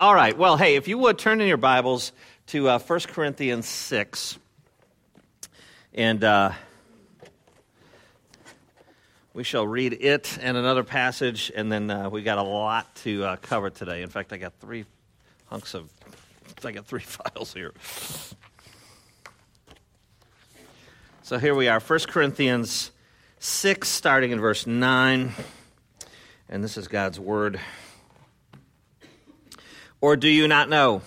All right. Well, hey, if you would turn in your Bibles to uh, 1 Corinthians 6. And uh, we shall read it and another passage, and then uh, we got a lot to uh, cover today. In fact, I got three hunks of, I got three files here. So here we are, 1 Corinthians 6, starting in verse 9. And this is God's word. Or do you not know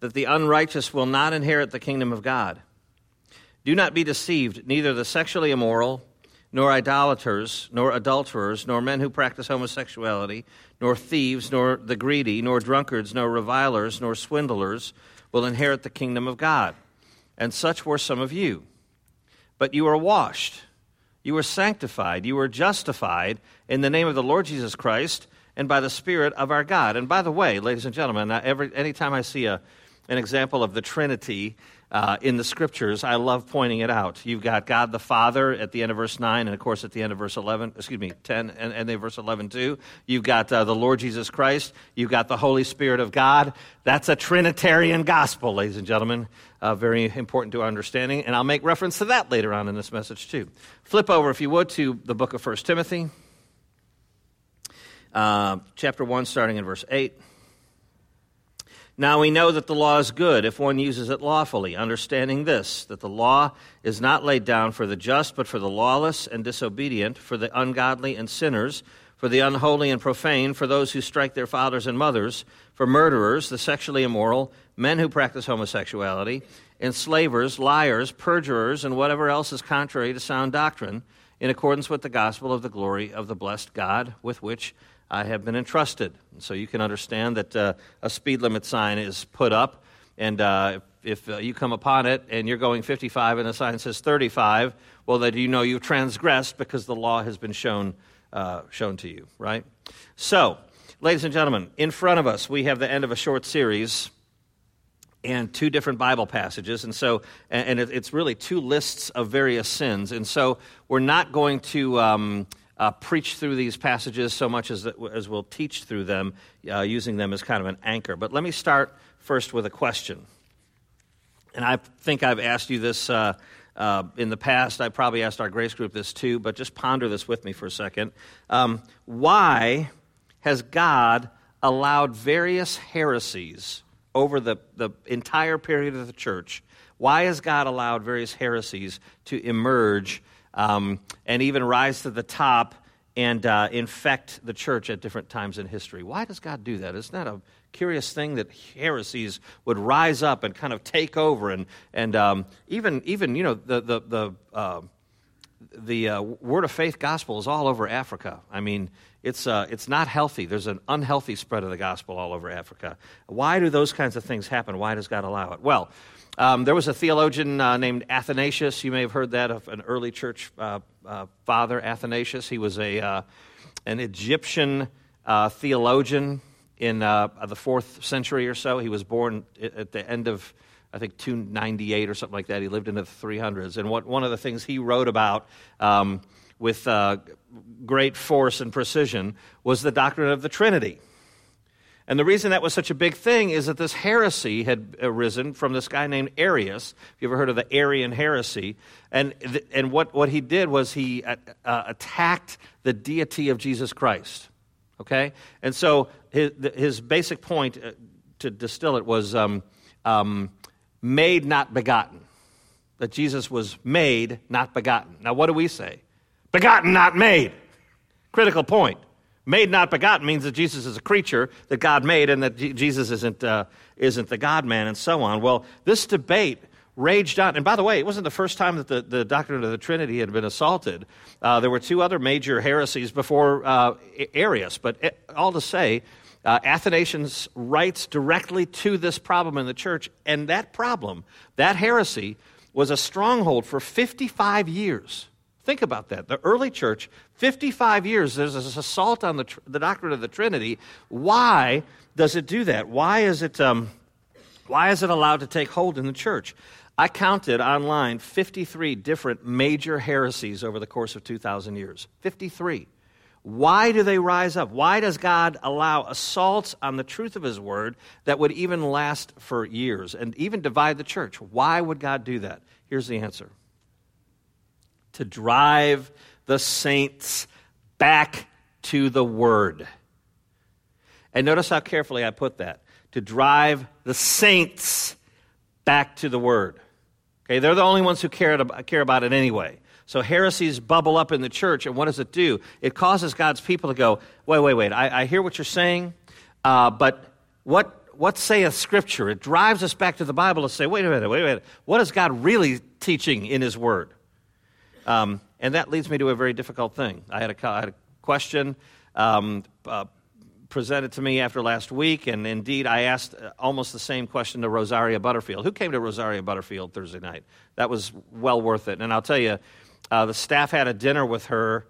that the unrighteous will not inherit the kingdom of God? Do not be deceived, neither the sexually immoral, nor idolaters, nor adulterers, nor men who practice homosexuality, nor thieves, nor the greedy, nor drunkards, nor revilers, nor swindlers will inherit the kingdom of God. And such were some of you. But you are washed, you are sanctified, you are justified in the name of the Lord Jesus Christ and by the Spirit of our God. And by the way, ladies and gentlemen, every, anytime I see a, an example of the Trinity, uh, in the scriptures, I love pointing it out. You've got God the Father at the end of verse 9, and of course at the end of verse 11, excuse me, 10, and, and then verse 11 too. You've got uh, the Lord Jesus Christ. You've got the Holy Spirit of God. That's a Trinitarian gospel, ladies and gentlemen. Uh, very important to our understanding, and I'll make reference to that later on in this message too. Flip over, if you would, to the book of 1 Timothy, uh, chapter 1, starting in verse 8. Now we know that the law is good if one uses it lawfully, understanding this, that the law is not laid down for the just, but for the lawless and disobedient, for the ungodly and sinners, for the unholy and profane, for those who strike their fathers and mothers, for murderers, the sexually immoral, men who practice homosexuality, enslavers, liars, perjurers, and whatever else is contrary to sound doctrine, in accordance with the gospel of the glory of the blessed God with which I have been entrusted. So you can understand that uh, a speed limit sign is put up, and uh, if, if uh, you come upon it and you're going 55 and the sign says 35, well, then you know you've transgressed because the law has been shown, uh, shown to you, right? So, ladies and gentlemen, in front of us we have the end of a short series and two different Bible passages. And so, and it's really two lists of various sins. And so, we're not going to um, uh, preach through these passages so much as, as we'll teach through them, uh, using them as kind of an anchor. But let me start first with a question. And I think I've asked you this uh, uh, in the past. I probably asked our grace group this too, but just ponder this with me for a second. Um, why has God allowed various heresies over the, the entire period of the church? Why has God allowed various heresies to emerge? Um, and even rise to the top and uh, infect the church at different times in history. Why does God do that? Isn't that a curious thing that heresies would rise up and kind of take over and, and um, even, even, you know, the, the, the, uh, the uh, word of faith gospel is all over Africa. I mean, it's, uh, it's not healthy. There's an unhealthy spread of the gospel all over Africa. Why do those kinds of things happen? Why does God allow it? Well, um, there was a theologian uh, named Athanasius. You may have heard that of an early church uh, uh, father, Athanasius. He was a, uh, an Egyptian uh, theologian in uh, the fourth century or so. He was born at the end of, I think, 298 or something like that. He lived into the 300s. And what, one of the things he wrote about um, with great force and precision was the doctrine of the Trinity. And the reason that was such a big thing is that this heresy had arisen from this guy named Arius. Have you ever heard of the Arian heresy? And, and what, what he did was he uh, uh, attacked the deity of Jesus Christ. Okay? And so his, his basic point, uh, to distill it, was um, um, made, not begotten. That Jesus was made, not begotten. Now, what do we say? Begotten, not made. Critical point. Made not begotten means that Jesus is a creature that God made and that Jesus isn't, uh, isn't the God man and so on. Well, this debate raged on. And by the way, it wasn't the first time that the, the doctrine of the Trinity had been assaulted. Uh, there were two other major heresies before uh, Arius. But it, all to say, uh, Athanasius writes directly to this problem in the church. And that problem, that heresy, was a stronghold for 55 years. Think about that. The early church, 55 years, there's this assault on the, the doctrine of the Trinity. Why does it do that? Why is it, um, why is it allowed to take hold in the church? I counted online 53 different major heresies over the course of 2,000 years. 53. Why do they rise up? Why does God allow assaults on the truth of His Word that would even last for years and even divide the church? Why would God do that? Here's the answer to drive the saints back to the Word. And notice how carefully I put that to drive the saints back to the Word. Okay, they're the only ones who care, about it anyway. So heresies bubble up in the church, and what does it do? It causes God's people to go, wait, wait, wait, I, I hear what you're saying, uh, but what, what saith Scripture? It drives us back to the Bible to say, wait a minute, wait a minute, what is God really teaching in His Word? Um, and that leads me to a very difficult thing. I had a, I had a question um, uh, presented to me after last week, and indeed I asked uh, almost the same question to Rosaria Butterfield. Who came to Rosaria Butterfield Thursday night? That was well worth it. And I'll tell you, uh, the staff had a dinner with her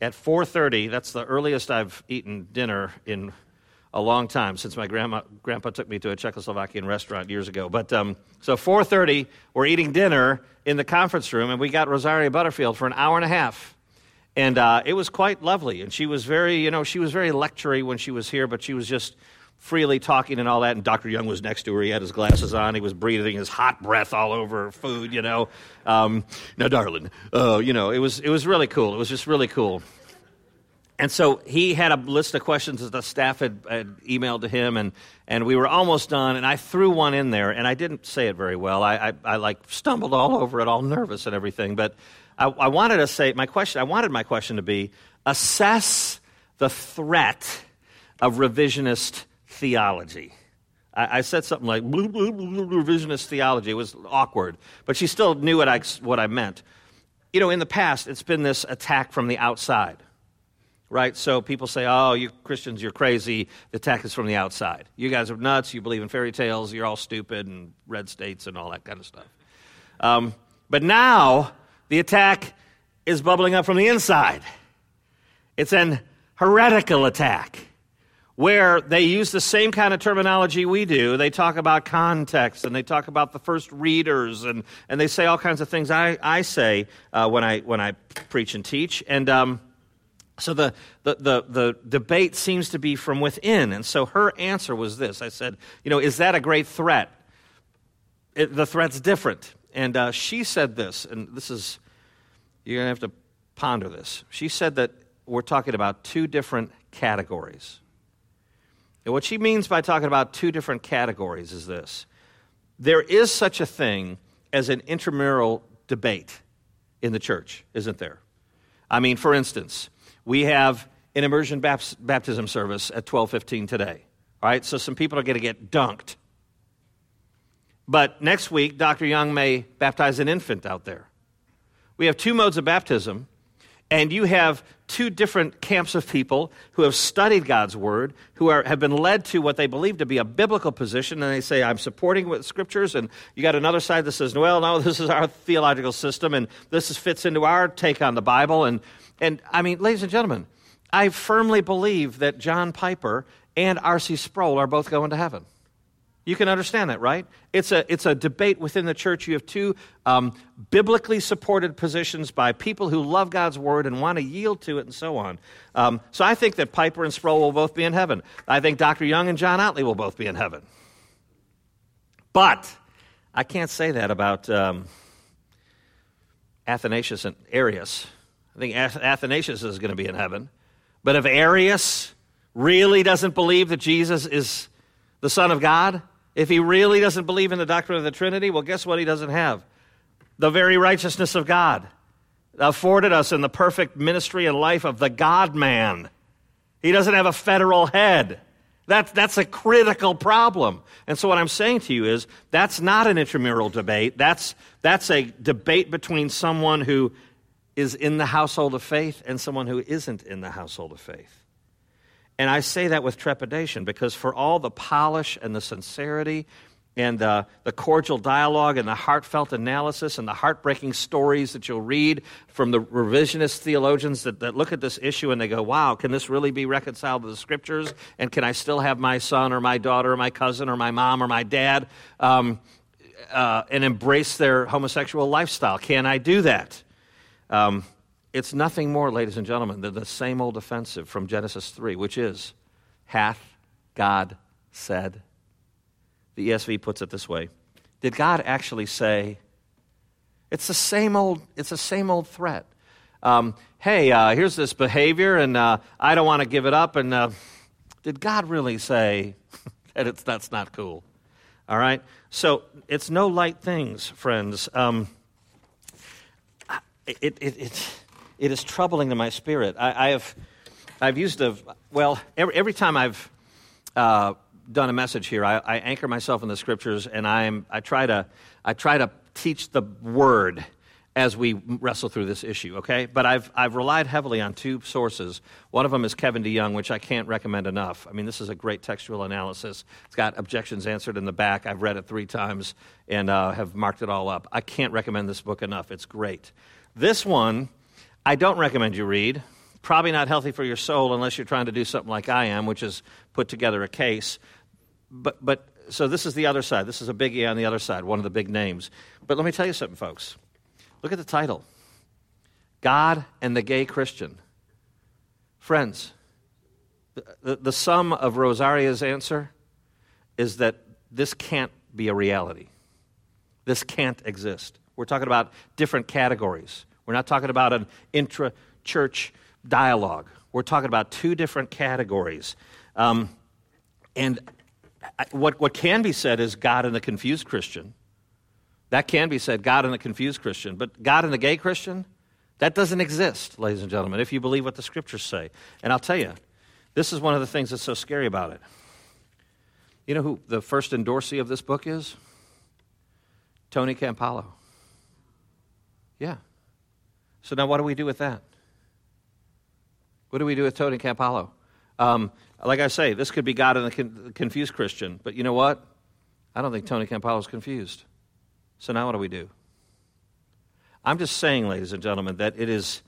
at 4.30. That's the earliest I've eaten dinner in a long time since my grandma, grandpa took me to a Czechoslovakian restaurant years ago. But um, so 4:30, we're eating dinner in the conference room, and we got Rosaria Butterfield for an hour and a half, and uh, it was quite lovely. And she was very, you know, she was very lectury when she was here, but she was just freely talking and all that. And Dr. Young was next to her. He had his glasses on. He was breathing his hot breath all over her food, you know. Um, now, darling, uh, you know, it was, it was really cool. It was just really cool. And so he had a list of questions that the staff had, had, emailed to him, and, and we were almost done. And I threw one in there, and I didn't say it very well. I, I, I like stumbled all over it, all nervous and everything. But I, I wanted to say my question. I wanted my question to be: assess the threat of revisionist theology. I, I said something like revisionist theology. It was awkward, but she still knew what I, what I meant. You know, in the past, it's been this attack from the outside, right? So people say, oh, you Christians, you're crazy. The attack is from the outside. You guys are nuts. You believe in fairy tales. You're all stupid and red states and all that kind of stuff. Um, but now, the attack is bubbling up from the inside. It's an heretical attack where they use the same kind of terminology we do. They talk about context and they talk about the first readers and, and they say all kinds of things I, I say uh, when, I, when I preach and teach. And um, so the, the, the, the debate seems to be from within. And so her answer was this I said, You know, is that a great threat? It, the threat's different. And uh, she said this, and this is, you're going to have to ponder this. She said that we're talking about two different categories. And what she means by talking about two different categories is this there is such a thing as an intramural debate in the church, isn't there? I mean, for instance, we have an immersion baptism service at 12:15 today. All right, so some people are going to get dunked. But next week, Dr. Young may baptize an infant out there. We have two modes of baptism and you have two different camps of people who have studied God's word, who are, have been led to what they believe to be a biblical position, and they say, I'm supporting with scriptures, and you got another side that says, well, no, this is our theological system, and this is, fits into our take on the Bible. And, and I mean, ladies and gentlemen, I firmly believe that John Piper and R.C. Sproul are both going to heaven. You can understand that, right? It's a, it's a debate within the church. You have two um, biblically supported positions by people who love God's word and want to yield to it and so on. Um, so I think that Piper and Sproul will both be in heaven. I think Dr. Young and John Otley will both be in heaven. But I can't say that about um, Athanasius and Arius. I think Athanasius is going to be in heaven. But if Arius really doesn't believe that Jesus is the Son of God, if he really doesn't believe in the doctrine of the Trinity, well, guess what he doesn't have? The very righteousness of God afforded us in the perfect ministry and life of the God man. He doesn't have a federal head. That, that's a critical problem. And so, what I'm saying to you is that's not an intramural debate. That's, that's a debate between someone who is in the household of faith and someone who isn't in the household of faith. And I say that with trepidation because for all the polish and the sincerity and the, the cordial dialogue and the heartfelt analysis and the heartbreaking stories that you'll read from the revisionist theologians that, that look at this issue and they go, wow, can this really be reconciled to the scriptures? And can I still have my son or my daughter or my cousin or my mom or my dad um, uh, and embrace their homosexual lifestyle? Can I do that? Um, it's nothing more, ladies and gentlemen, than the same old offensive from Genesis 3, which is, hath God said? The ESV puts it this way Did God actually say, it's the same old, it's the same old threat. Um, hey, uh, here's this behavior, and uh, I don't want to give it up. And uh, did God really say that it's, that's not cool? All right? So it's no light things, friends. Um, it, it, it, it is troubling to my spirit. I, I have I've used a, well, every, every time I've uh, done a message here, I, I, anchor myself in the scriptures and I'm, I, try to, I try to teach the word as we wrestle through this issue, okay? But I've, I've relied heavily on two sources. One of them is Kevin DeYoung, which I can't recommend enough. I mean, this is a great textual analysis. It's got objections answered in the back. I've read it three times and uh, have marked it all up. I can't recommend this book enough. It's great. This one, I don't recommend you read. Probably not healthy for your soul unless you're trying to do something like I am, which is put together a case. But, but so this is the other side. This is a biggie on the other side, one of the big names. But let me tell you something, folks. Look at the title God and the Gay Christian. Friends, the, the, sum of Rosaria's answer is that this can't be a reality. This can't exist. We're talking about different categories. We're not talking about an intra church dialogue. We're talking about two different categories. Um, and what, what can be said is God and the confused Christian. That can be said, God and the confused Christian. But God and the gay Christian, that doesn't exist, ladies and gentlemen, if you believe what the scriptures say. And I'll tell you, this is one of the things that's so scary about it. You know who the first endorsee of this book is? Tony Campolo. Yeah. So now what do we do with that? What do we do with Tony Campolo? Um, like I say, this could be God and the, con- confused Christian, but you know what? I don't think Tony Campolo is confused. So now what do we do? I'm just saying, ladies and gentlemen, that it is,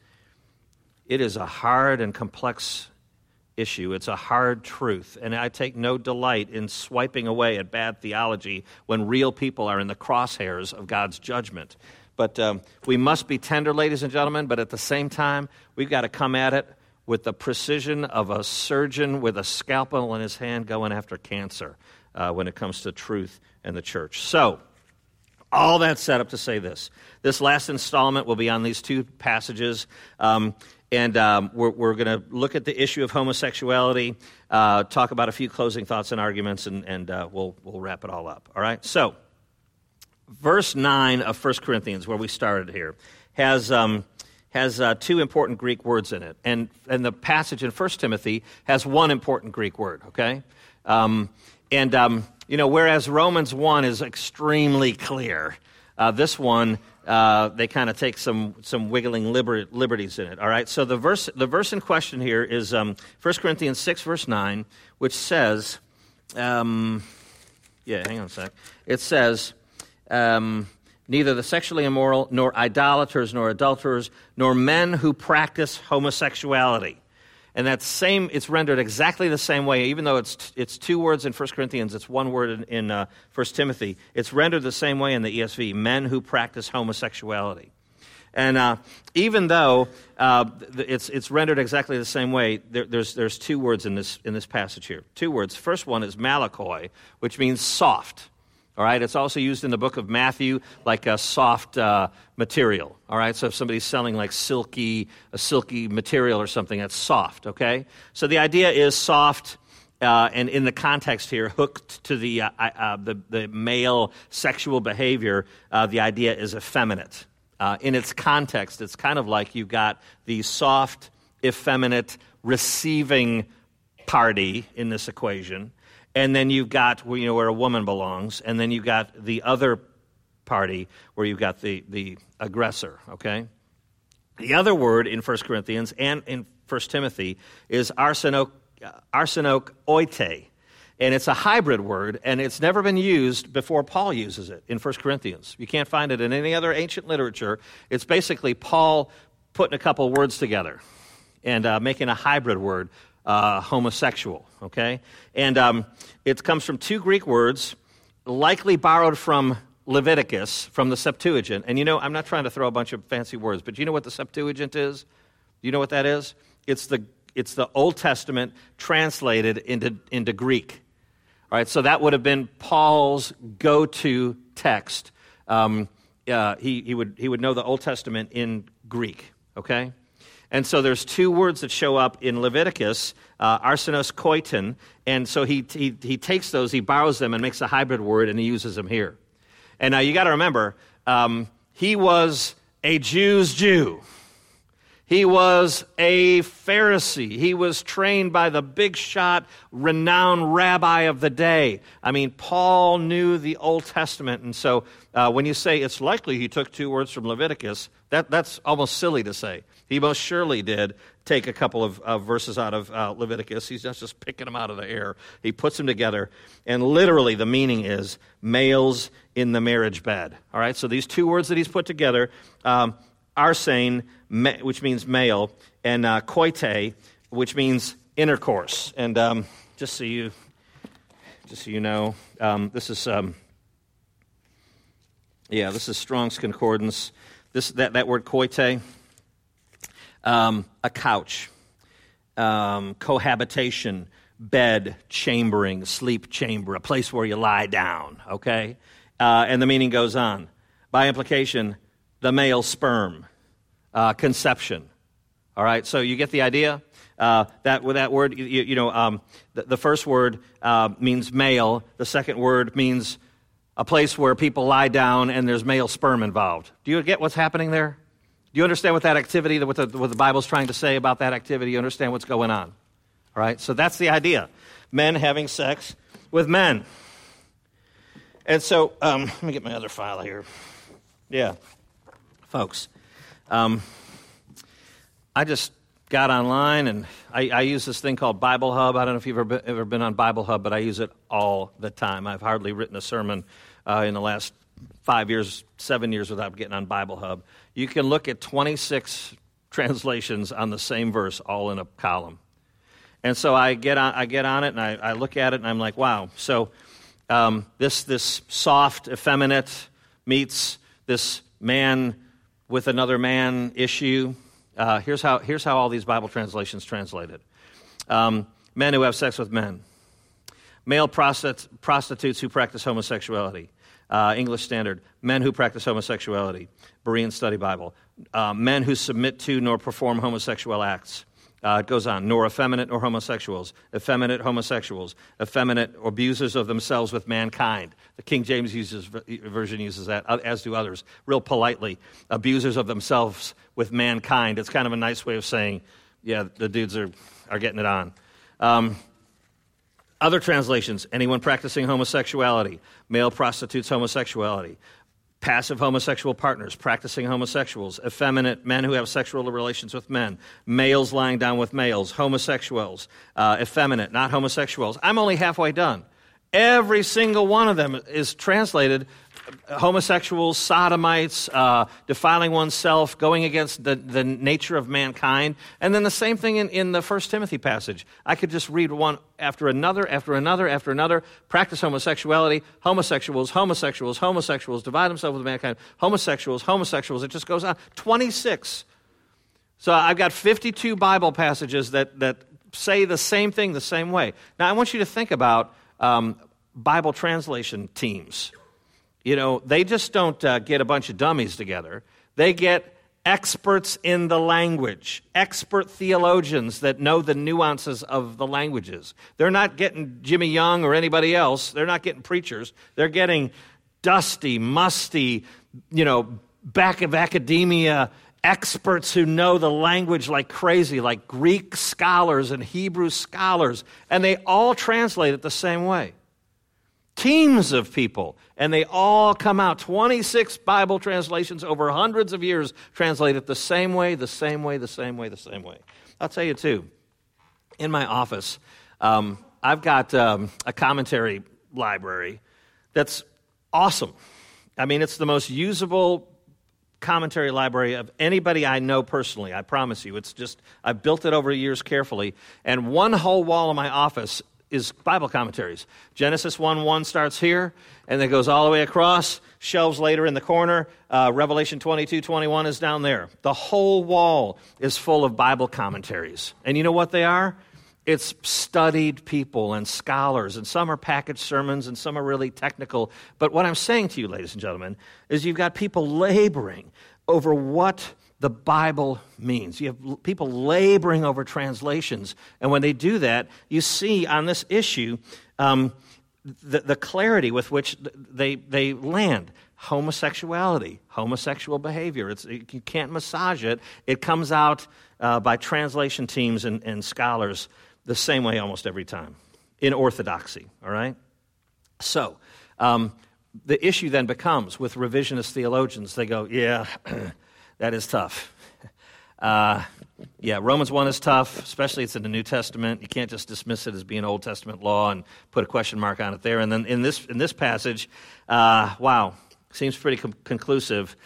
it is a hard and complex issue. It's a hard truth. And I take no delight in swiping away at bad theology when real people are in the crosshairs of God's judgment. But um, we must be tender, ladies and gentlemen, but at the same time, we've got to come at it with the precision of a surgeon with a scalpel in his hand going after cancer uh, when it comes to truth and the church. So, all that set up to say this. This last installment will be on these two passages. Um, and um, we're, we're going to look at the issue of homosexuality, uh, talk about a few closing thoughts and arguments, and, and uh, we'll, we'll wrap it all up. All right? So, verse 9 of 1 Corinthians, where we started here, has, um, has uh, two important Greek words in it. And, and the passage in 1 Timothy has one important Greek word, okay? Um, and, um, you know, whereas Romans 1 is extremely clear, uh, this one, uh, they kind of take some, some wiggling liber- liberties in it, all right? So the verse, the verse in question here is um, 1 Corinthians 6, verse 9, which says, um, yeah, hang on a sec. It says, um, neither the sexually immoral, nor idolaters, nor adulterers, nor men who practice homosexuality. And that same, it's rendered exactly the same way, even though it's, it's two words in 1 Corinthians, it's one word in, in uh, 1 Timothy. It's rendered the same way in the ESV men who practice homosexuality. And uh, even though uh, it's, it's rendered exactly the same way, there, there's, there's two words in this, in this passage here. Two words. First one is malakoi, which means soft. All right, it's also used in the book of Matthew like a soft uh, material. All right, so if somebody's selling like silky, a silky material or something, that's soft. Okay, so the idea is soft, uh, and in the context here, hooked to the uh, uh the, the, male sexual behavior. Uh, the idea is effeminate. Uh, in its context, it's kind of like you've got the soft, effeminate receiving party in this equation and then you've got you know where a woman belongs, and then you've got the other party where you've got the, the aggressor, okay? The other word in 1 Corinthians and in 1 Timothy is arsenoke oite. And it's a hybrid word, and it's never been used before Paul uses it in 1 Corinthians. You can't find it in any other ancient literature. It's basically Paul putting a couple words together and uh, making a hybrid word uh, homosexual, okay? And um, it comes from two Greek words, likely borrowed from Leviticus, from the Septuagint. And you know, I'm not trying to throw a bunch of fancy words, but do you know what the Septuagint is? Do you know what that is? It's the, it's the Old Testament translated into, into Greek. All right, so that would have been Paul's go to text. Um, uh, he, he, would, he would know the Old Testament in Greek, okay? And so there's two words that show up in Leviticus, uh, arsenos koiton, and so he, he, he takes those, he borrows them and makes a hybrid word, and he uses them here. And now you got to remember, um, he was a Jew's Jew. He was a Pharisee. He was trained by the big shot, renowned rabbi of the day. I mean, Paul knew the Old Testament. And so uh, when you say it's likely he took two words from Leviticus, that, that's almost silly to say. He most surely did take a couple of verses out of uh, Leviticus. He's not just picking them out of the air. He puts them together, and literally the meaning is males in the marriage bed. All right, so these two words that he's put together, um, arsane, which means male, and uh, koite, which means intercourse. And um, just so you, just so you know, um, this is, um, yeah, this is Strong's Concordance. This that that word koite um, a couch, um, cohabitation, bed, chambering, sleep chamber, a place where you lie down, okay? Uh, and the meaning goes on. By implication, the male sperm, uh, conception. All right, so you get the idea? Uh, that with that word, you, you know, um, the, the, first word uh, means male. The second word means a place where people lie down and there's male sperm involved. Do you get what's happening there? Do you understand what that activity, what the, what the Bible's trying to say about that activity? You understand what's going on? All right? So that's the idea. Men having sex with men. And so, um, let me get my other file here. Yeah. Folks, um, I just got online and I, I, use this thing called Bible Hub. I don't know if you've ever been, ever been on Bible Hub, but I use it all the time. I've hardly written a sermon uh, in the last five years, seven years without getting on Bible Hub you can look at 26 translations on the same verse all in a column. And so I get on, I get on it and I, I look at it and I'm like, wow. So um, this, this soft, effeminate meets this man with another man issue. Uh, here's, how, here's how all these Bible translations translated um, men who have sex with men, male prostitutes who practice homosexuality uh, English Standard, men who practice homosexuality, Berean Study Bible, uh, men who submit to nor perform homosexual acts. Uh, it goes on, nor effeminate nor homosexuals, effeminate homosexuals, effeminate abusers of themselves with mankind. The King James uses, version uses that, uh, as do others, real politely. Abusers of themselves with mankind. It's kind of a nice way of saying, yeah, the dudes are, are getting it on. Um, other translations, anyone practicing homosexuality, male prostitutes homosexuality, passive homosexual partners, practicing homosexuals, effeminate men who have sexual relations with men, males lying down with males, homosexuals, uh, effeminate, not homosexuals. I'm only halfway done. Every single one of them is translated homosexuals, sodomites, uh, defiling oneself, going against the, the nature of mankind. And then the same thing in, in the First Timothy passage. I could just read one after another, after another, after another. Practice homosexuality, homosexuals, homosexuals, homosexuals, divide themselves with mankind, homosexuals, homosexuals. It just goes on. 26. So I've got 52 Bible passages that, that say the same thing the same way. Now I want you to think about um, Bible translation teams. You know, they just don't uh, get a bunch of dummies together. They get experts in the language, expert theologians that know the nuances of the languages. They're not getting Jimmy Young or anybody else. They're not getting preachers. They're getting dusty, musty, you know, back of academia experts who know the language like crazy, like Greek scholars and Hebrew scholars, and they all translate it the same way teams of people, and they all come out. 26 Bible translations over hundreds of years translate it the same way, the same way, the same way, the same way. I'll tell you, too, in my office, um, I've got um, a commentary library that's awesome. I mean, it's the most usable commentary library of anybody I know personally. I promise you. It's just, I built it over years carefully. And one whole wall in my office is Bible commentaries. Genesis 1 1 starts here and then goes all the way across. Shelves later in the corner. Uh, Revelation 22 21 is down there. The whole wall is full of Bible commentaries. And you know what they are? It's studied people and scholars, and some are packaged sermons and some are really technical. But what I'm saying to you, ladies and gentlemen, is you've got people laboring over what the Bible means. You have people laboring over translations. And when they do that, you see on this issue um, the, the clarity with which they, they land homosexuality, homosexual behavior. It's, you can't massage it. It comes out uh, by translation teams and, and scholars the same way almost every time in orthodoxy, all right? So, um, the issue then becomes with revisionist theologians, they go, yeah, that is tough. Uh, yeah, Romans 1 is tough, especially it's in the New Testament. You can't just dismiss it as being Old Testament law and put a question mark on it there. And then in this, in this passage, uh, wow, seems pretty com- conclusive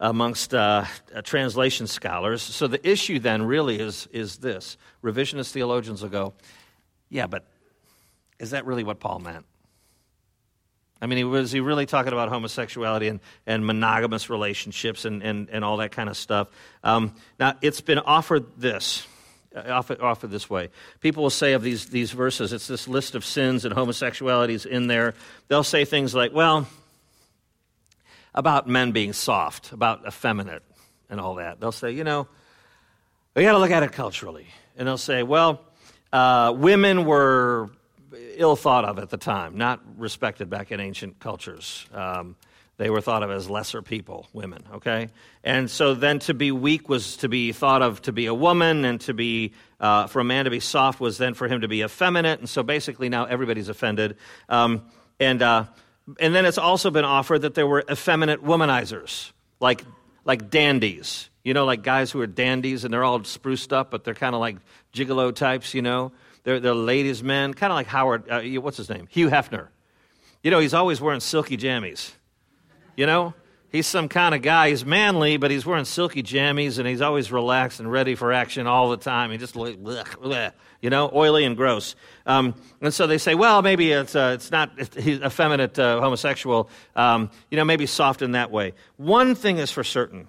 amongst uh, uh, translation scholars. So the issue then really is, is this revisionist theologians will go, yeah, but is that really what Paul meant? I mean, was he really talking about homosexuality and, and monogamous relationships and, and, and all that kind of stuff? Um, now, it's been offered this. Uh, offered, offered this way. People will say of these, these verses, it's this list of sins and homosexualities in there. They'll say things like, well, about men being soft, about effeminate, and all that. They'll say, you know, we got to look at it culturally. And they'll say, well, uh, women were ill thought of at the time, not respected back in ancient cultures. Um, they were thought of as lesser people, women, okay? And so then to be weak was to be thought of to be a woman, and to be, uh, for a man to be soft was then for him to be effeminate. And so basically now everybody's offended. Um, and, uh, and then it's also been offered that there were effeminate womanizers, like, like dandies. You know, like guys who are dandies and they're all spruced up, but they're kind of like gigolo types, you know? They're, they're ladies' men, kind of like Howard, uh, what's his name? Hugh Hefner. You know, he's always wearing silky jammies. You know? He's some kind of guy. He's manly, but he's wearing silky jammies and he's always relaxed and ready for action all the time. He just looks, you know, oily and gross. Um, and so they say, well, maybe it's, uh, it's not effeminate uh, homosexual, um, you know, maybe soft in that way. One thing is for certain,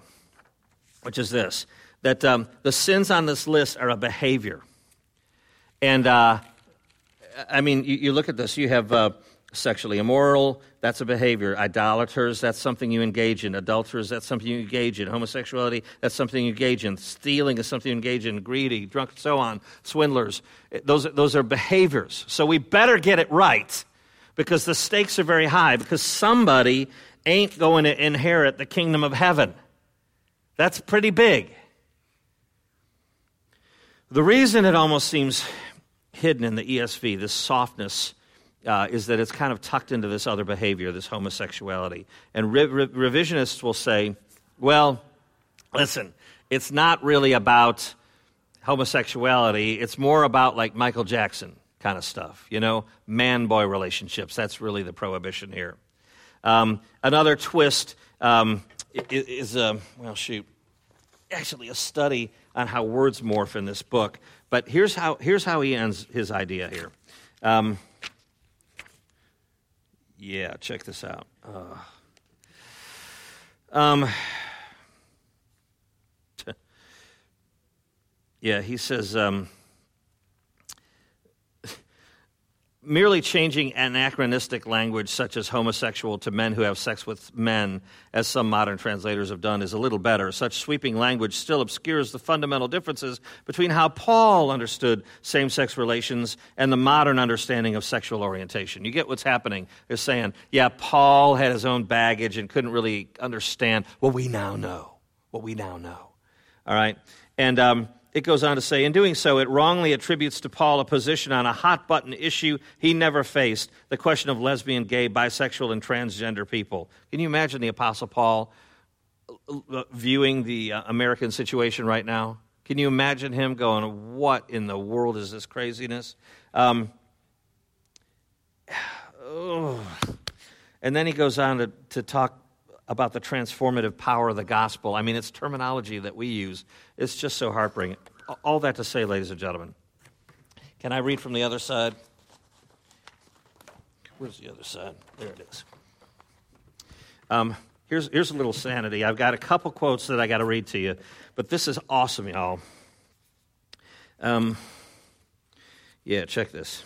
which is this that um, the sins on this list are a behavior. And uh, I mean, you, you, look at this, you have uh, sexually immoral, that's a behavior. Idolaters, that's something you engage in. Adulterers, that's something you engage in. Homosexuality, that's something you engage in. Stealing is something you engage in. Greedy, drunk, so on. Swindlers, those, those are behaviors. So we better get it right because the stakes are very high because somebody ain't going to inherit the kingdom of heaven. That's pretty big. The reason it almost seems hidden in the ESV, this softness, uh, is that it's kind of tucked into this other behavior, this homosexuality. And re- re- revisionists will say, well, listen, it's not really about homosexuality, it's more about like Michael Jackson kind of stuff, you know, man boy relationships. That's really the prohibition here. Um, another twist um, is, uh, well, shoot, actually a study on how words morph in this book. But here's how, here's how he ends his idea here. Um, yeah, check this out. Uh, um, yeah, he says. Um, merely changing anachronistic language such as homosexual to men who have sex with men, as some modern translators have done, is a little better. Such sweeping language still obscures the fundamental differences between how Paul understood same sex relations and the modern understanding of sexual orientation. You get what's happening. They're saying, yeah, Paul had his own baggage and couldn't really understand what we now know. What we now know. All right? And, um, it goes on to say, in doing so, it wrongly attributes to Paul a position on a hot button issue he never faced the question of lesbian, gay, bisexual, and transgender people. Can you imagine the Apostle Paul uh, viewing the uh, American situation right now? Can you imagine him going, What in the world is this craziness? Um, oh. And then he goes on to, to talk about the transformative power of the gospel. I mean, it's terminology that we use. It's just so heartbreaking. All that to say, ladies and gentlemen, can I read from the other side? Where's the other side? There it is. Um, here's, here's a little sanity. I've got a couple quotes that I got to read to you, but this is awesome, y'all. Um, yeah, check this.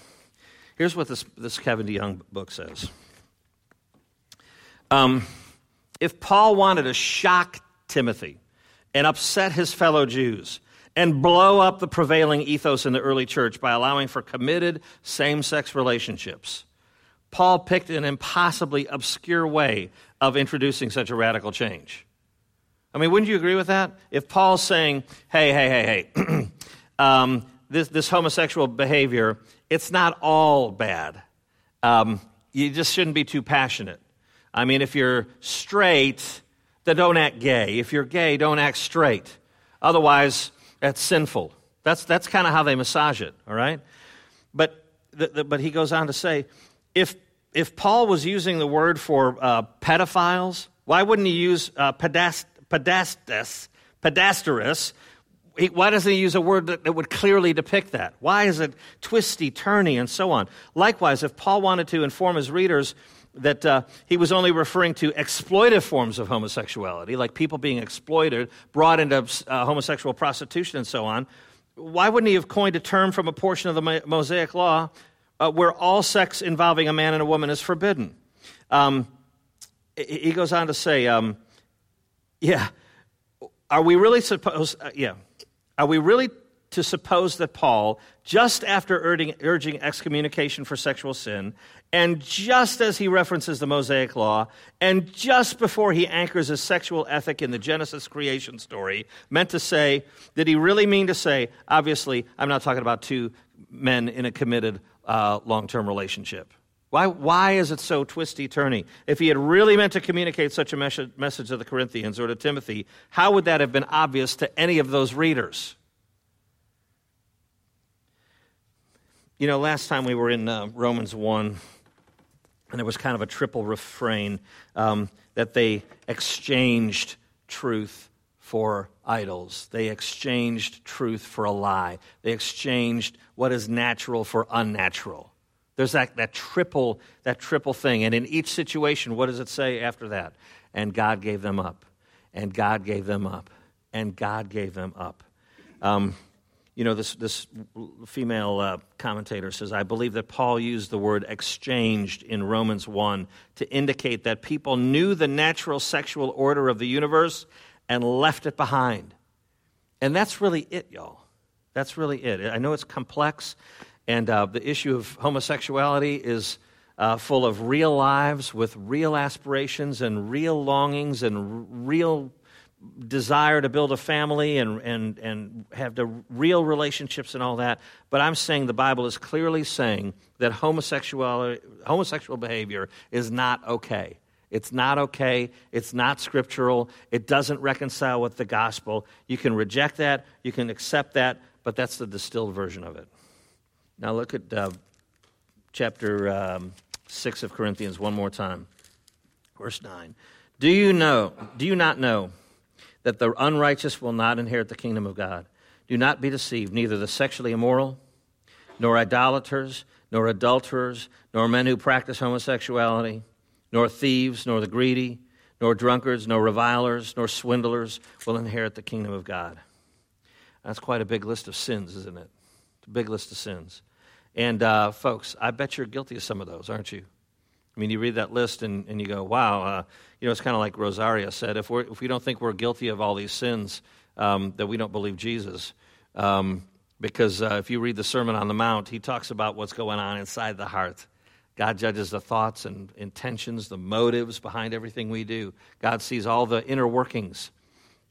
Here's what this, this Kevin DeYoung book says. Um, if Paul wanted to shock Timothy and upset his fellow Jews and blow up the prevailing ethos in the early church by allowing for committed same sex relationships, Paul picked an impossibly obscure way of introducing such a radical change. I mean, wouldn't you agree with that? If Paul's saying, hey, hey, hey, hey, um, this, this homosexual behavior, it's not all bad. Um, you just shouldn't be too passionate. I mean, if you're straight, then don't act gay. If you're gay, don't act straight. Otherwise, that's sinful. That's, that's kind of how they massage it, all right? But, the, the, but he goes on to say if, if Paul was using the word for uh, pedophiles, why wouldn't he use uh, pedast, pedasterus? why doesn't he use a word that, that would clearly depict that? Why is it twisty, turny, and so on? Likewise, if Paul wanted to inform his readers that uh, he was only referring to exploitive forms of homosexuality, like people being exploited, brought into uh, homosexual prostitution, and so on, why wouldn't he have coined a term from a portion of the Mosaic Law uh, where all sex involving a man and a woman is forbidden? Um, he goes on to say, um, yeah, are we really supposed, uh, yeah, are we really to suppose that Paul, just after urging, urging, excommunication for sexual sin, and just as he references the Mosaic Law, and just before he anchors his sexual ethic in the Genesis creation story, meant to say, did he really mean to say, obviously, I'm not talking about two men in a committed uh, long term relationship? Why, why is it so twisty turny? If he had really meant to communicate such a mes- message to the Corinthians or to Timothy, how would that have been obvious to any of those readers? You know, last time we were in uh, Romans 1, and it was kind of a triple refrain um, that they exchanged truth for idols. They exchanged truth for a lie. They exchanged what is natural for unnatural. There's that, that triple that triple thing. And in each situation, what does it say after that? And God gave them up. And God gave them up. And God gave them up. Um, you know, this, this female uh, commentator says, I believe that Paul used the word exchanged in Romans 1 to indicate that people knew the natural sexual order of the universe and left it behind. And that's really it, y'all. That's really it. I know it's complex, and uh, the issue of homosexuality is uh, full of real lives with real aspirations and real longings and r- real desire to build a family and, and, and have the real relationships and all that. But I'm saying the Bible is clearly saying that homosexuality, homosexual behavior is not okay. It's not okay. It's not scriptural. It doesn't reconcile with the gospel. You can reject that, you can accept that, but that's the distilled version of it. Now look at uh, chapter um, 6 of Corinthians one more time. Verse 9. Do you know, do you not know that the unrighteous will not inherit the kingdom of God? Do not be deceived, neither the sexually immoral, nor idolaters, nor adulterers, nor men who practice homosexuality, nor thieves, nor the greedy, nor drunkards, nor revilers, nor swindlers will inherit the kingdom of God. That's quite a big list of sins, isn't it? It's a big list of sins. And uh, folks, I bet you're guilty of some of those, aren't you? I mean, you read that list and, and you go, wow, uh, you know, it's kind of like Rosaria said if, we're, if we don't think we're guilty of all these sins, um, that we don't believe Jesus. Um, because uh, if you read the Sermon on the Mount, he talks about what's going on inside the heart. God judges the thoughts and intentions, the motives behind everything we do. God sees all the inner workings.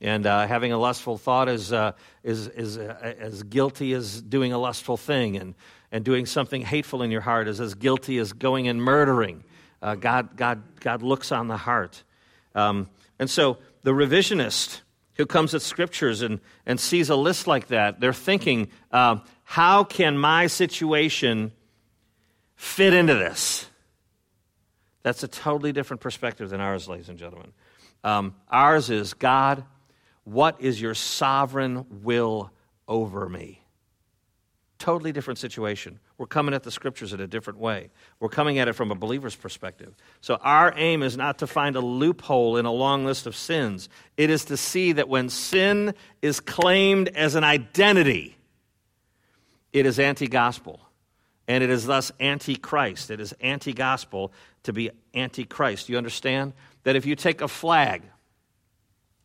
And uh, having a lustful thought is, uh, is, is uh, as guilty as doing a lustful thing. And, and doing something hateful in your heart is as guilty as going and murdering. Uh, God, God, God looks on the heart. Um, and so the revisionist who comes at scriptures and, and sees a list like that, they're thinking, uh, how can my situation fit into this? That's a totally different perspective than ours, ladies and gentlemen. Um, ours is God, what is your sovereign will over me? Totally different situation. We're coming at the scriptures in a different way. We're coming at it from a believer's perspective. So, our aim is not to find a loophole in a long list of sins. It is to see that when sin is claimed as an identity, it is anti gospel. And it is thus anti Christ. It is anti gospel to be anti Christ. You understand? That if you take a flag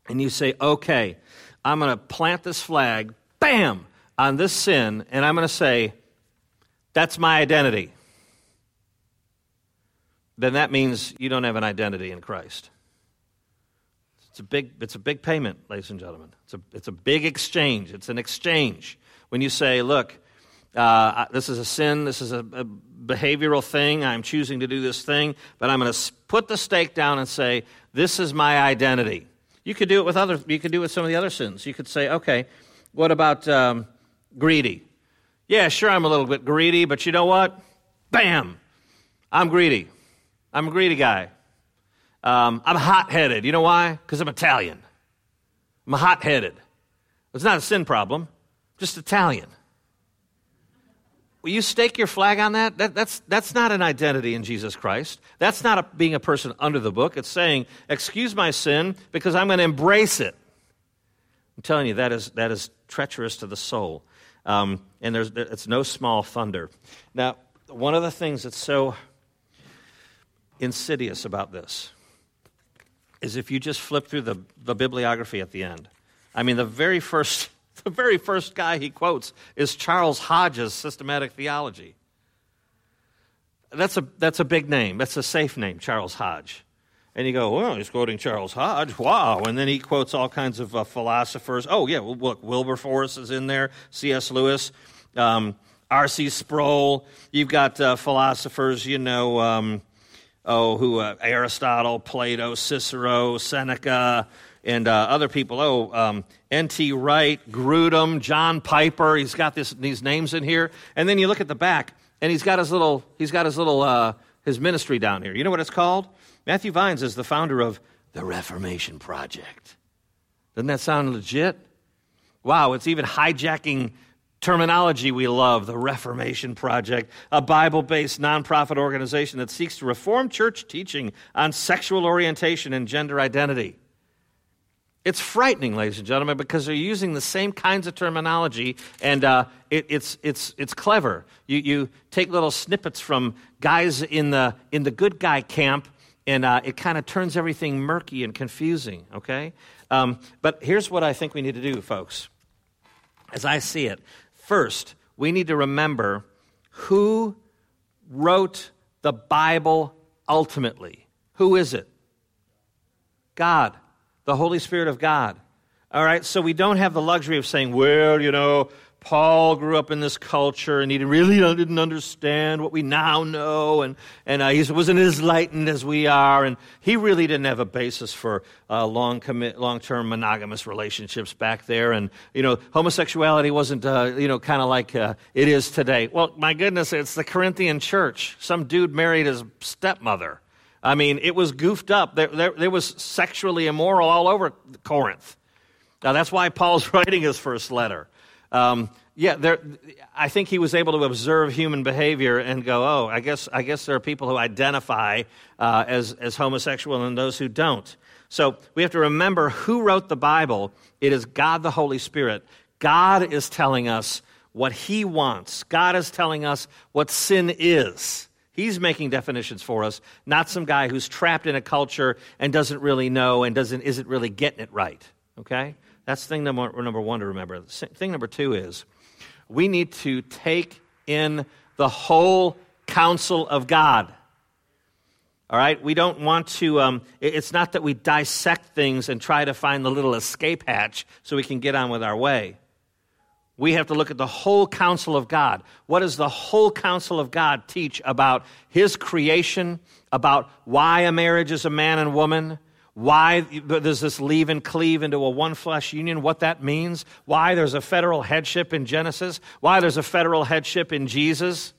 and you say, okay, I'm going to plant this flag, bam, on this sin, and I'm going to say, that's my identity, then that means you don't have an identity in Christ. It's a big, it's a big payment, ladies and gentlemen. It's a, it's a big exchange. It's an exchange. When you say, look, uh, this is a sin, this is a, a behavioral thing, I'm choosing to do this thing, but I'm going to put the stake down and say, this is my identity. You could do it with other. You could do it with some of the other sins. You could say, okay, what about um, greedy? Yeah, sure, I'm a little bit greedy, but you know what? Bam, I'm greedy. I'm a greedy guy. Um, I'm hot headed. You know why? Because I'm Italian. I'm hot headed. It's not a sin problem, just Italian. Will you stake your flag on that? that that's, that's not an identity in Jesus Christ. That's not a, being a person under the book. It's saying, excuse my sin because I'm going to embrace it. I'm telling you, that is, that is treacherous to the soul. Um, and there's, it's no small thunder. Now, one of the things that's so insidious about this is if you just flip through the, the bibliography at the end. I mean, the very first The very first guy he quotes is Charles Hodge's systematic theology. That's a, that's a big name. That's a safe name, Charles Hodge. And you go, well, he's quoting Charles Hodge. Wow. And then he quotes all kinds of uh, philosophers. Oh, yeah, well, look, Wilberforce is in there, C.S. Lewis, um, R.C. Sproul. You've got uh, philosophers, you know, um, oh, who, uh, Aristotle, Plato, Cicero, Seneca, and uh, other people. Oh, um, N.T. Wright, Grudem, John Piper. He's got this, these names in here. And then you look at the back, and he's got his little, he's got his little, uh, his ministry down here. You know what it's called? Matthew Vines is the founder of the Reformation Project. Doesn't that sound legit? Wow, it's even hijacking terminology we love the Reformation Project, a Bible based nonprofit organization that seeks to reform church teaching on sexual orientation and gender identity. It's frightening, ladies and gentlemen, because they're using the same kinds of terminology, and uh, it, it's, it's, it's clever. You, you take little snippets from guys in the, in the good guy camp, and uh, it kind of turns everything murky and confusing, okay? Um, but here's what I think we need to do, folks. As I see it, first, we need to remember who wrote the Bible ultimately. Who is it? God the Holy Spirit of God. All right, so we don't have the luxury of saying, well, you know, Paul grew up in this culture and he really didn't understand what we now know, and, and uh, he wasn't as enlightened as we are, and he really didn't have a basis for uh, long commit, long-term monogamous relationships back there, and you know, homosexuality wasn't uh, you know kind of like uh, it is today. Well, my goodness, it's the Corinthian church. Some dude married his stepmother. I mean, it was goofed up. There, there, there, was sexually immoral all over Corinth. Now, that's why Paul's writing his first letter. Um, yeah, there, I think he was able to observe human behavior and go, oh, I guess, I guess there are people who identify uh, as, as homosexual and those who don't. So we have to remember who wrote the Bible. It is God the Holy Spirit. God is telling us what he wants, God is telling us what sin is. He's making definitions for us, not some guy who's trapped in a culture and doesn't really know and doesn't, isn't really getting it right. Okay? That's thing number, number one to remember. Thing number two is we need to take in the whole counsel of God. All right? We don't want to, um, it's not that we dissect things and try to find the little escape hatch so we can get on with our way we have to look at the whole counsel of God. What does the whole counsel of God teach about His creation, about why a marriage is a man and woman, why does this leave and cleave into a one flesh union, what that means, why there's a federal headship in Genesis, why there's a federal headship in Jesus.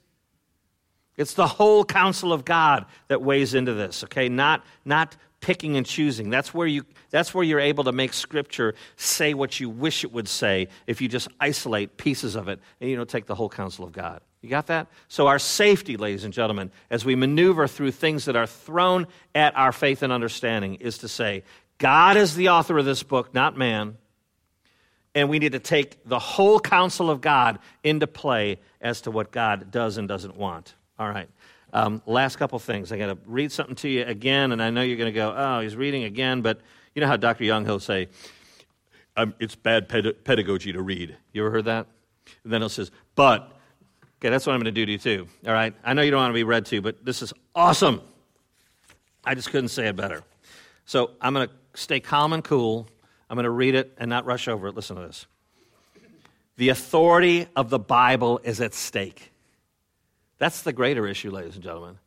It's the whole counsel of God that weighs into this, okay? Not, not picking and choosing. That's where, you, that's where you're able to make Scripture say what you wish it would say if you just isolate pieces of it and you don't take the whole counsel of God. You got that? So, our safety, ladies and gentlemen, as we maneuver through things that are thrown at our faith and understanding, is to say, God is the author of this book, not man. And we need to take the whole counsel of God into play as to what God does and doesn't want. All right. Um, last couple things. I got to read something to you again, and I know you're going to go, oh, he's reading again, but you know how Dr. Young, he'll say, it's bad ped- pedagogy to read. You ever heard that? And then he'll says, but Okay, that's what I'm going to do to you too. All right? I know you don't want to be read to, but this is awesome. I just couldn't say it better. So I'm going to stay calm and cool. I'm going to read it and not rush over it. Listen to this. The authority of the Bible is at stake. That's the greater issue, ladies and gentlemen.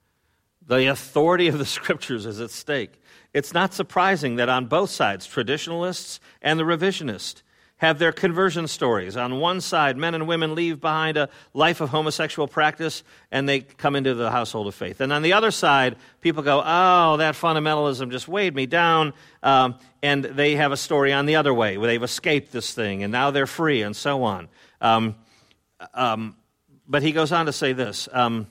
The authority of the scriptures is at stake. It's not surprising that on both sides, traditionalists and the revisionists, have their conversion stories. On one side, men and women leave behind a life of homosexual practice and they come into the household of faith. And on the other side, people go, oh, that fundamentalism just weighed me down. Um, and they have a story on the other way where they've escaped this thing and now they're free and so on. Um, um, but he goes on to say this um,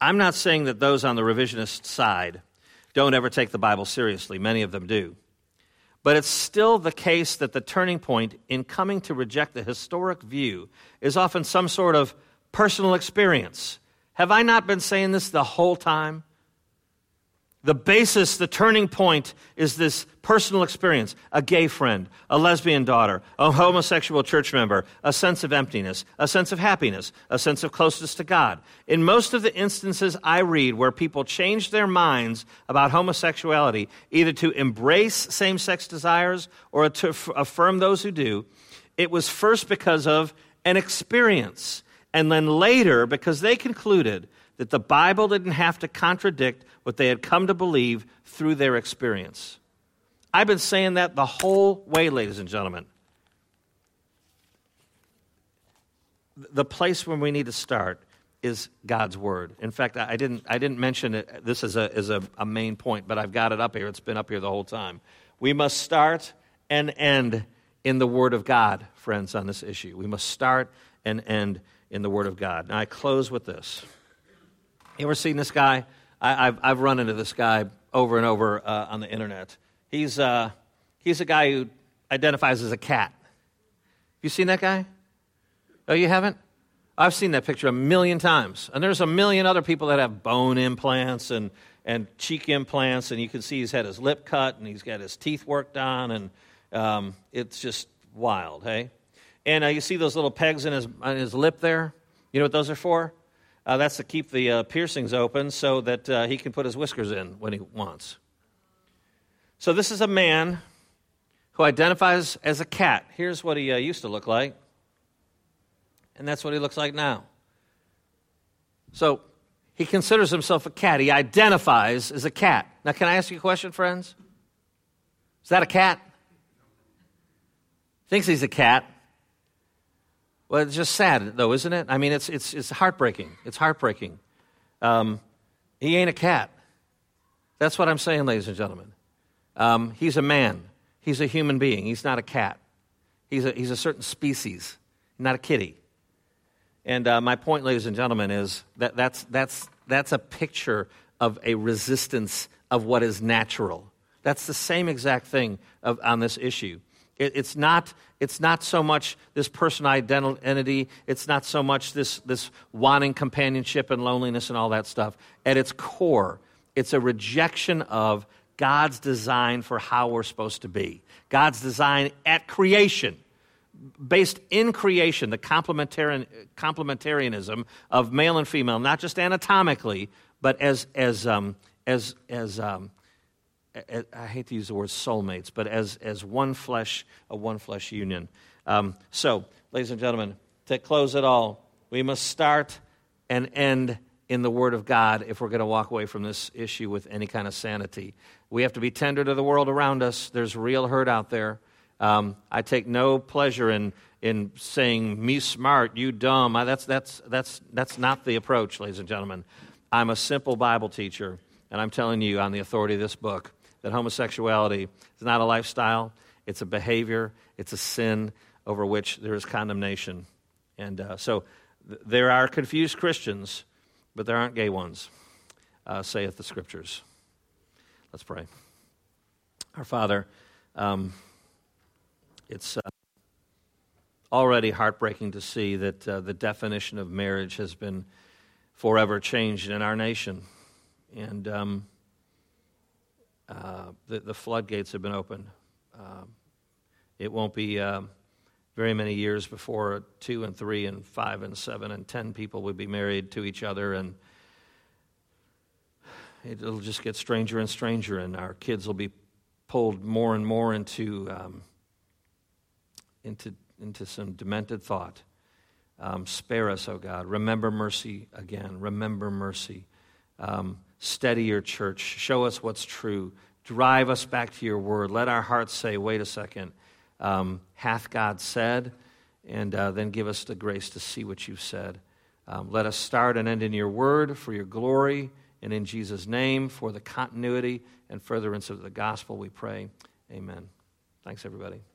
I'm not saying that those on the revisionist side don't ever take the Bible seriously, many of them do. But it's still the case that the turning point in coming to reject the historic view is often some sort of personal experience. Have I not been saying this the whole time? The basis, the turning point is this personal experience a gay friend, a lesbian daughter, a homosexual church member, a sense of emptiness, a sense of happiness, a sense of closeness to God. In most of the instances I read where people change their minds about homosexuality, either to embrace same sex desires or to affirm those who do, it was first because of an experience, and then later because they concluded that the Bible didn't have to contradict what they had come to believe through their experience. I've been saying that the whole way, ladies and gentlemen. The place where we need to start is God's Word. In fact, I didn't, I didn't mention it, this as, a, as a, a main point, but I've got it up here. It's been up here the whole time. We must start and end in the Word of God, friends, on this issue. We must start and end in the Word of God. Now, I close with this. You ever seen this guy? I, have I've run into this guy over and over uh, on the internet. He's, uh, he's a guy who identifies as a cat. You seen that guy? Oh, you haven't? I've seen that picture a million times. And there's a million other people that have bone implants and, and cheek implants, and you can see he's had his lip cut and he's got his teeth worked on, and um, it's just wild, hey? And uh, you see those little pegs in his, on his lip there? You know what those are for? Uh, that's to keep the uh, piercings open so that uh, he can put his whiskers in when he wants. So, this is a man who identifies as a cat. Here's what he uh, used to look like, and that's what he looks like now. So, he considers himself a cat. He identifies as a cat. Now, can I ask you a question, friends? Is that a cat? Thinks he's a cat. Well, it's just sad, though, isn't it? I mean, it's, it's, it's heartbreaking. It's heartbreaking. Um, he ain't a cat. That's what I'm saying, ladies and gentlemen. Um, he's a man. He's a human being. He's not a cat. He's a, he's a certain species, not a kitty. And uh, my point, ladies and gentlemen, is that that's, that's, that's a picture of a resistance of what is natural. That's the same exact thing of, on this issue. It, it's, not, it's not so much this person identity, it's not so much this, this wanting companionship and loneliness and all that stuff. At its core, it's a rejection of God's design for how we're supposed to be. God's design at creation, based in creation, the complementarian, complementarianism of male and female, not just anatomically, but as, as, um, as, as um, I hate to use the word soulmates, but as, as one flesh, a one flesh union. Um, so, ladies and gentlemen, to close it all, we must start and end in the Word of God if we're going to walk away from this issue with any kind of sanity. We have to be tender to the world around us. There's real hurt out there. Um, I take no pleasure in, in saying, me smart, you dumb. I, that's, that's, that's, that's not the approach, ladies and gentlemen. I'm a simple Bible teacher, and I'm telling you on the authority of this book that homosexuality is not a lifestyle, it's a behavior, it's a sin over which there is condemnation. And uh, so th- there are confused Christians, but there aren't gay ones, uh, saith the scriptures. Let's pray. Our Father, um, it's uh, already heartbreaking to see that uh, the definition of marriage has been forever changed in our nation. And um, uh, the, the, floodgates have been opened. Uh, it won't be uh, very many years before two and three and five and seven and ten people would be married to each other, and it'll just get stranger and stranger, and our kids will be pulled more and more into um, into into some demented thought. Um, spare us, O oh God. Remember mercy again. Remember mercy. Um, steady your church. Show us what's true. Drive us back to your word. Let our hearts say, wait a second, um, hath God said? And uh, then give us the grace to see what you've said. Um, let us start and end in your word for your glory and in Jesus' name for the continuity and furtherance of the gospel, we pray. Amen. Thanks, everybody.